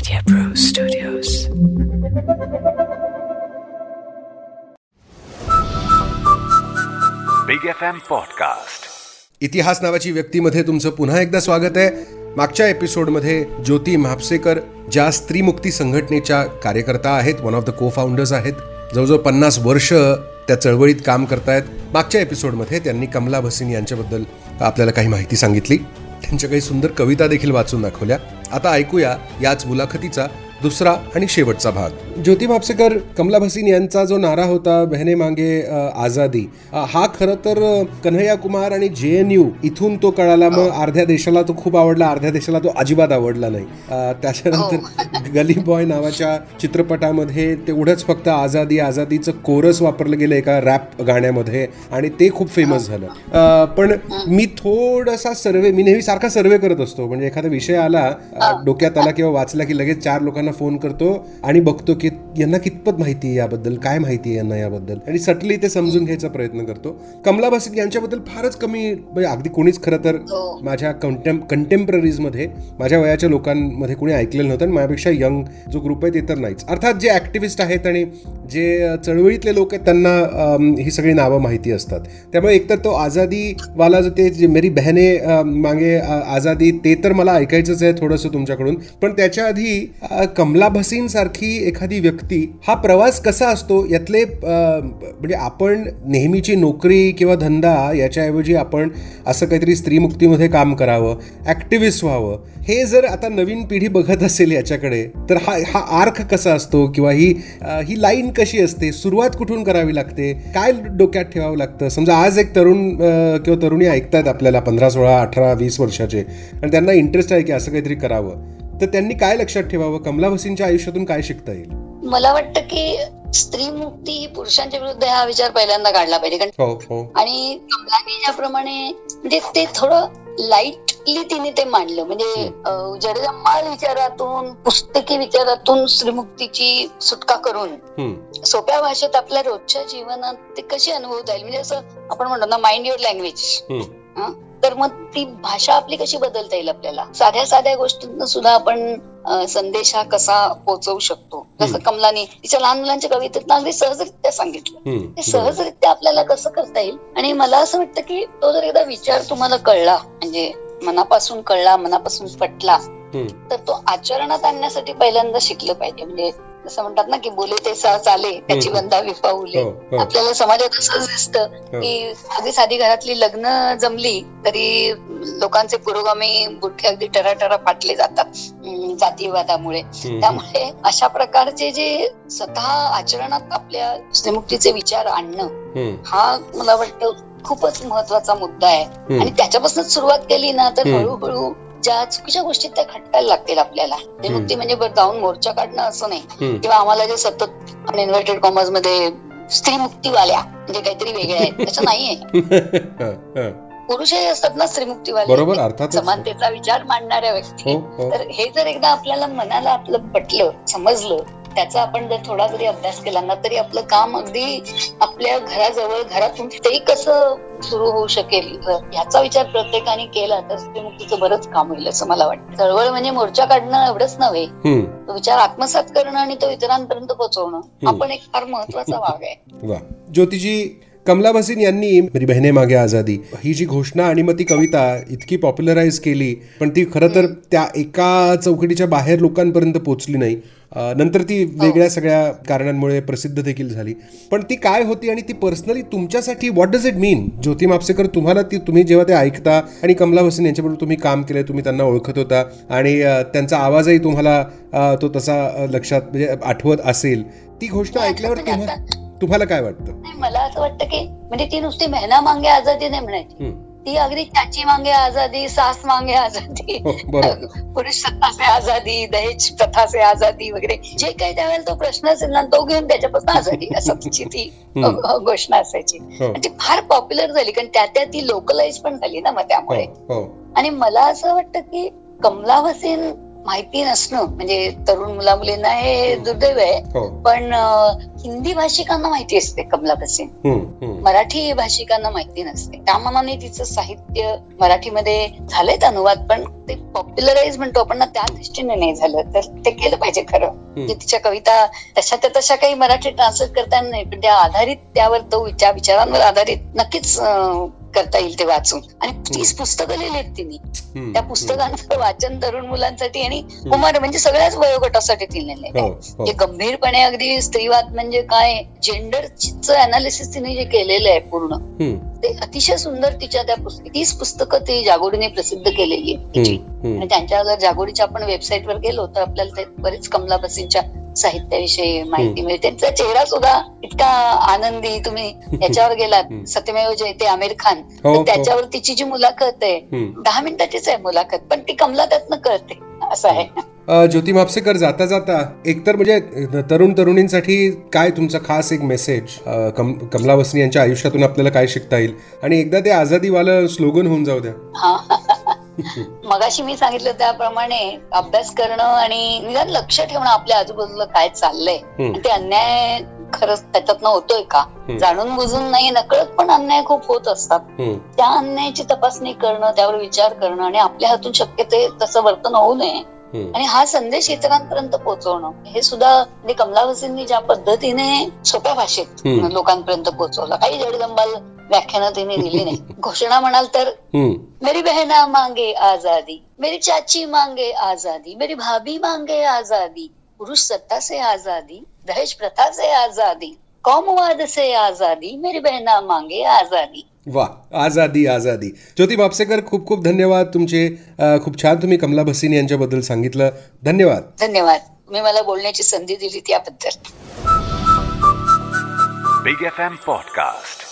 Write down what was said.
Media Pro Studios. Big F M podcast इतिहास नावाची व्यक्तीमध्ये तुमचं पुन्हा एकदा स्वागत आहे. मागच्या एपिसोडमध्ये ज्योती म्हापसेकर ज्या स्त्रीमुक्ती संघटनेच्या कार्यकर्ता आहेत one of the co founders आहेत जवळजवळ पन्नास वर्ष त्या चळवळीत काम करतायत. मागच्या एपिसोडमध्ये त्यांनी कमला भसीन यांच्याबद्दल आपल्याला काही माहिती सांगितली. त्यांच्या काही सुंदर कविता देखील वाचून दाखवल्या. आता ऐकूया याच मुलाखतीचा दुसरा आणि शेवटचा भाग. ज्योती म्हापसेकर कमला भसीन यांचा जो नारा होता बहने मांगे आझादी हा खरं तर कन्हैया कुमार आणि जे एन यू इथून तो कळाला. मग अर्ध्या देशाला तो खूप आवडला अर्ध्या देशाला तो अजिबात आवडला नाही. त्याच्यानंतर गली बॉय नावाच्या चित्रपटामध्ये तेवढंच फक्त आझादी आझादीचं कोरस वापरलं गेलं एका रॅप गाण्यामध्ये आणि ते खूप फेमस झालं. अ, पण मी थोडासा सर्वे मी नेहमी सारखा सर्वे करत असतो. म्हणजे एखादा विषय आला डोक्यात आला किंवा वाचला की लगेच चार लोकांना फोन करतो आणि बघतो की यांना कितपत माहिती आहे याबद्दल? काय माहिती आहे यांना याबद्दल? आणि सटली ते समजून घ्यायचा प्रयत्न करतो. कमला भासिक यांच्याबद्दल फारच कमी म्हणजे अगदी कोणीच खरं तर माझ्या कंटेम कंटेम्पररीजमध्ये माझ्या वयाच्या लोकांमध्ये कोणी ऐकलेलं नव्हतं आणि माझ्यापेक्षा यंग जो ग्रुप आहे ते तर नाहीच. अर्थात जे ॲक्टिव्हिस्ट आहेत आणि जे चळवळीतले लोक आहेत त्यांना ही सगळी नावं माहिती असतात. त्यामुळे एकतर तो आझादीवाला जो ते जे मेरी बहने मागे आझादी ते तर मला ऐकायचंच आहे थोडंसं तुमच्याकडून. पण त्याच्या आधी कमला भसीन सारखी एखादी व्यक्ती हा प्रवास कसा असतो? यातले म्हणजे आपण नेहमीची नोकरी किंवा धंदा याच्याऐवजी आपण असं काहीतरी स्त्रीमुक्तीमध्ये काम करावं ॲक्टिव्हिस्ट व्हावं हे जर आता नवीन पिढी बघत असेल याच्याकडे तर हा हा आर्क कसा असतो? किंवा ही ही लाईन कशी असते? सुरुवात कुठून करावी लागते? काय डोक्यात ठेवावं लागतं? समजा आज एक तरुण किंवा तरुणी ऐकतायत आपल्याला पंधरा सोळा अठरा वीस वर्षाचे आणि त्यांना इंटरेस्ट आहे की असं काहीतरी करावं. तर त्यांनी काय लक्षात ठेवावं? कमला भसींच्या आयुष्यातून काय शिकता येईल? मला वाटतं की स्त्री मुक्ती ही पुरुषांच्या विरुद्ध हा विचार पहिल्यांदा काढला पाहिजे. कारण हो हो. आणि कमलाने ज्याप्रमाणे म्हणजे ते थोडं लाईटली तिने ते मांडलं. म्हणजे अं, जडजंबाळ विचारातून पुस्तकी विचारातून स्त्रीमुक्तीची सुटका करून सोप्या भाषेत आपल्या रोजच्या जीवनात ते कशी अनुभवता येईल? म्हणजे असं आपण म्हणतो ना माइंड युअर लँग्वेज तर मग ती भाषा आपली कशी बदलता येईल आपल्याला? साध्या साध्या गोष्टींना सुद्धा आपण संदेश हा कसा पोहोचवू शकतो? जसं कमलाने तिच्या लहान मुलांच्या कवितेत अगदी सहजरित्या सांगितलं. ते सहजरित्या आपल्याला कसं करता येईल? आणि मला असं वाटतं की तो जर एकदा विचार तुम्हाला कळला म्हणजे मनापासून कळला मनापासून पटला तर तो आचरणात आणण्यासाठी पहिल्यांदा शिकलं पाहिजे. म्हणजे जसं म्हणतात ना की बोले ते सह चाले त्याची हम्म. बंधावी पाऊले हो, हो. आपल्याला समाजात असंच दिसतं की अगदी साधी घरातली लग्न जमली तरी लोकांचे पुरोगामी बुटके अगदी टराटरा फाटले जातात जातीवादामुळे. त्यामुळे अशा प्रकारचे जे स्वतः आचरणात आपल्या स्त्रीमुक्तीचे विचार आणणं हा मला वाटतं खूपच महत्त्वाचा मुद्दा आहे. आणि त्याच्यापासून सुरुवात केली ना तर. हळूहळू ज्या चुकीच्या गोष्टी त्या खटकायला लागतील आपल्याला. स्त्रीमुक्ती म्हणजे बरं जाऊन मोर्चा काढणं असं नाही. किंवा आम्हाला जे सतत इन्व्हर्टेड कॉमर्समध्ये स्त्रीमुक्तीवाल्या म्हणजे काहीतरी वेगळे आहेत त्याचं नाहीये. पुरुषही असतात ना स्त्रीमुक्तीवाले. बरोबर अर्थातच. समानतेचा विचार मांडणाऱ्या व्यक्ती. हो हो. तर हे जर एकदा आपल्याला मनाला आपलं पटलं समजलं त्याचा आपण जर थोडा जरी अभ्यास केला ना तरी आपलं काम अगदी आपल्या घराजवळ घरातून ते कसं सुरू होऊ शकेल? ह्याचा विचार प्रत्येकाने केला तर स्त्रीमुक्तीचं बरंच काम होईल असं मला वाटतं. चळवळ म्हणजे मोर्चा काढणं एवढंच नव्हे. तो विचार आत्मसात करणं आणि तो इतरांपर्यंत पोहोचवणं हा पण एक फार महत्त्वाचा भाग आहे. ज्योतिजी कमला भसीन यांनी मेरी बहने मागे आझादी ही जी घोषणा आणि मग ती कविता इतकी पॉप्युलराईज केली पण ती खरं तर त्या एका चौकटीच्या बाहेर लोकांपर्यंत पोहोचली नाही. नंतर ती वेगळ्या सगळ्या कारणांमुळे प्रसिद्ध देखील झाली. पण ती काय होती आणि ती पर्सनली तुमच्यासाठी what does it mean Jyoti Mapsekar तुम्हाला ती तुम्ही जेव्हा ते ऐकता आणि कमला भसीन यांच्याबरोबर तुम्ही काम केलं तुम्ही त्यांना ओळखत होता आणि त्यांचा आवाजही तुम्हाला तो तसा लक्षात म्हणजे आठवत असेल. ती घोषणा ऐकल्यावर तुम्हाला तुम्हाला काय वाटतं? नाही मला असं वाटतं की म्हणजे ती नुसती मेहना मागे आझादी नाही म्हणायची. ती अगदी चाची मागे आझादी सास मागे आझादी हो. पुरुष सत्ता से आझादी दहेज प्रथा से आझादी वगैरे. जे काही त्यावेळेला तो प्रश्न असेल ना तो घेऊन त्याच्यापासून आझादी असं तिची ती घोषणा असायची. हो. आणि ती फार पॉप्युलर झाली कारण त्या त्या ती लोकलाइज पण झाली ना मग हो त्यामुळे. हो आणि मला असं वाटतं की कमला भसीन माहिती नसणं म्हणजे तरुण मुला मुलींना हे दुर्दैव आहे. हो. पण हिंदी भाषिकांना माहिती असते कमला बसेन हम्म. मराठी भाषिकांना माहिती नसते. त्या मनाने तिचं साहित्य मराठीमध्ये झालेत अनुवाद पण ते पॉप्युलराईज म्हणतो आपण ना त्या दृष्टीने नाही झालं. तर ते केलं पाहिजे खरं. म्हणजे तिच्या कविता तशा त्या तशा काही मराठी ट्रान्सलेट करता नाही पण त्या आधारित त्यावर तो विचारांवर आधारित नक्कीच करता येईल ते वाचून. आणि तीच पुस्तकं लिहिली आहेत तिने त्या पुस्तकांचं वाचन तरुण मुलांसाठी आणि कुमार म्हणजे सगळ्याच वयोगटासाठी लिहिलेलं हो हो. गंभीरपणे अगदी स्त्रीवाद म्हणजे काय जेंडरचं अनालिसिस तिने जे केलेलं आहे पूर्ण ते अतिशय सुंदर तिच्या त्या पुस्तक तीच पुस्तकं ती जागोरीने प्रसिद्ध केलेली आहेत त्यांच्या जर जागोरीच्या आपण वेबसाईटवर गेलो तर आपल्याला ते बरेच कमला बसींच्या साहित्याविषयी माहिती मिळते. त्यांचा चेहरा सुद्धा इतका आनंदी तुम्ही याच्यावर गेलात. सत्यमेव जयते आमिर खान. हो, हो. त्याच्यावर तिची जी मुलाखत आहे. दहा मिनिटाचीच आहे मुलाखत पण ती कमला त्यातनं कळते असं आहे. ज्योती म्हापसेकर जाता जाता एकतर म्हणजे तरुण तरुणींसाठी काय तुमचा खास एक मेसेज कम कमला वसनी यांच्या आयुष्यातून आपल्याला काय शिकता येईल? आणि एकदा ते आझादीवालं स्लोगन होऊन जाऊ द्या. मगाशी मी सांगितलं त्याप्रमाणे अभ्यास करणं आणि निदान लक्ष ठेवणं आपल्या आजूबाजूला काय चाललंय ते अन्याय खरंच त्याच्यातनं होतोय का? जाणून बुजून नाही नकळत पण अन्याय खूप होत असतात. त्या अन्यायाची तपासणी करणं त्यावर विचार करणं आणि आपल्या हातून शक्य ते तसं वर्तन होऊ नये. आणि हा संदेश इतरांपर्यंत पोहोचवणं हे सुद्धा म्हणजे कमलावसींनी ज्या पद्धतीने सोप्या भाषेत. लोकांपर्यंत पोहोचवलं. काही जडगंबाल व्याख्यानं तिने दिली नाही. घोषणा म्हणाल तर मेरी बहना मांगे आजादी मेरी चाची मांगे आजादी मेरी भाभी मांगे आजादी पुरुष सत्ता से आजादी दहेज प्रथा से आजादी कौमवाद से आजादी मेरी बहना मांगे आजादी. वा आझादी आझादी ज्योती म्हापसेकर खूप खूप धन्यवाद तुमचे. खूप छान तुम्ही कमला भसीन यांच्याबद्दल सांगितलं. धन्यवाद. धन्यवाद. तुम्ही मला बोलण्याची संधी दिली त्याबद्दल. Big FM Podcast.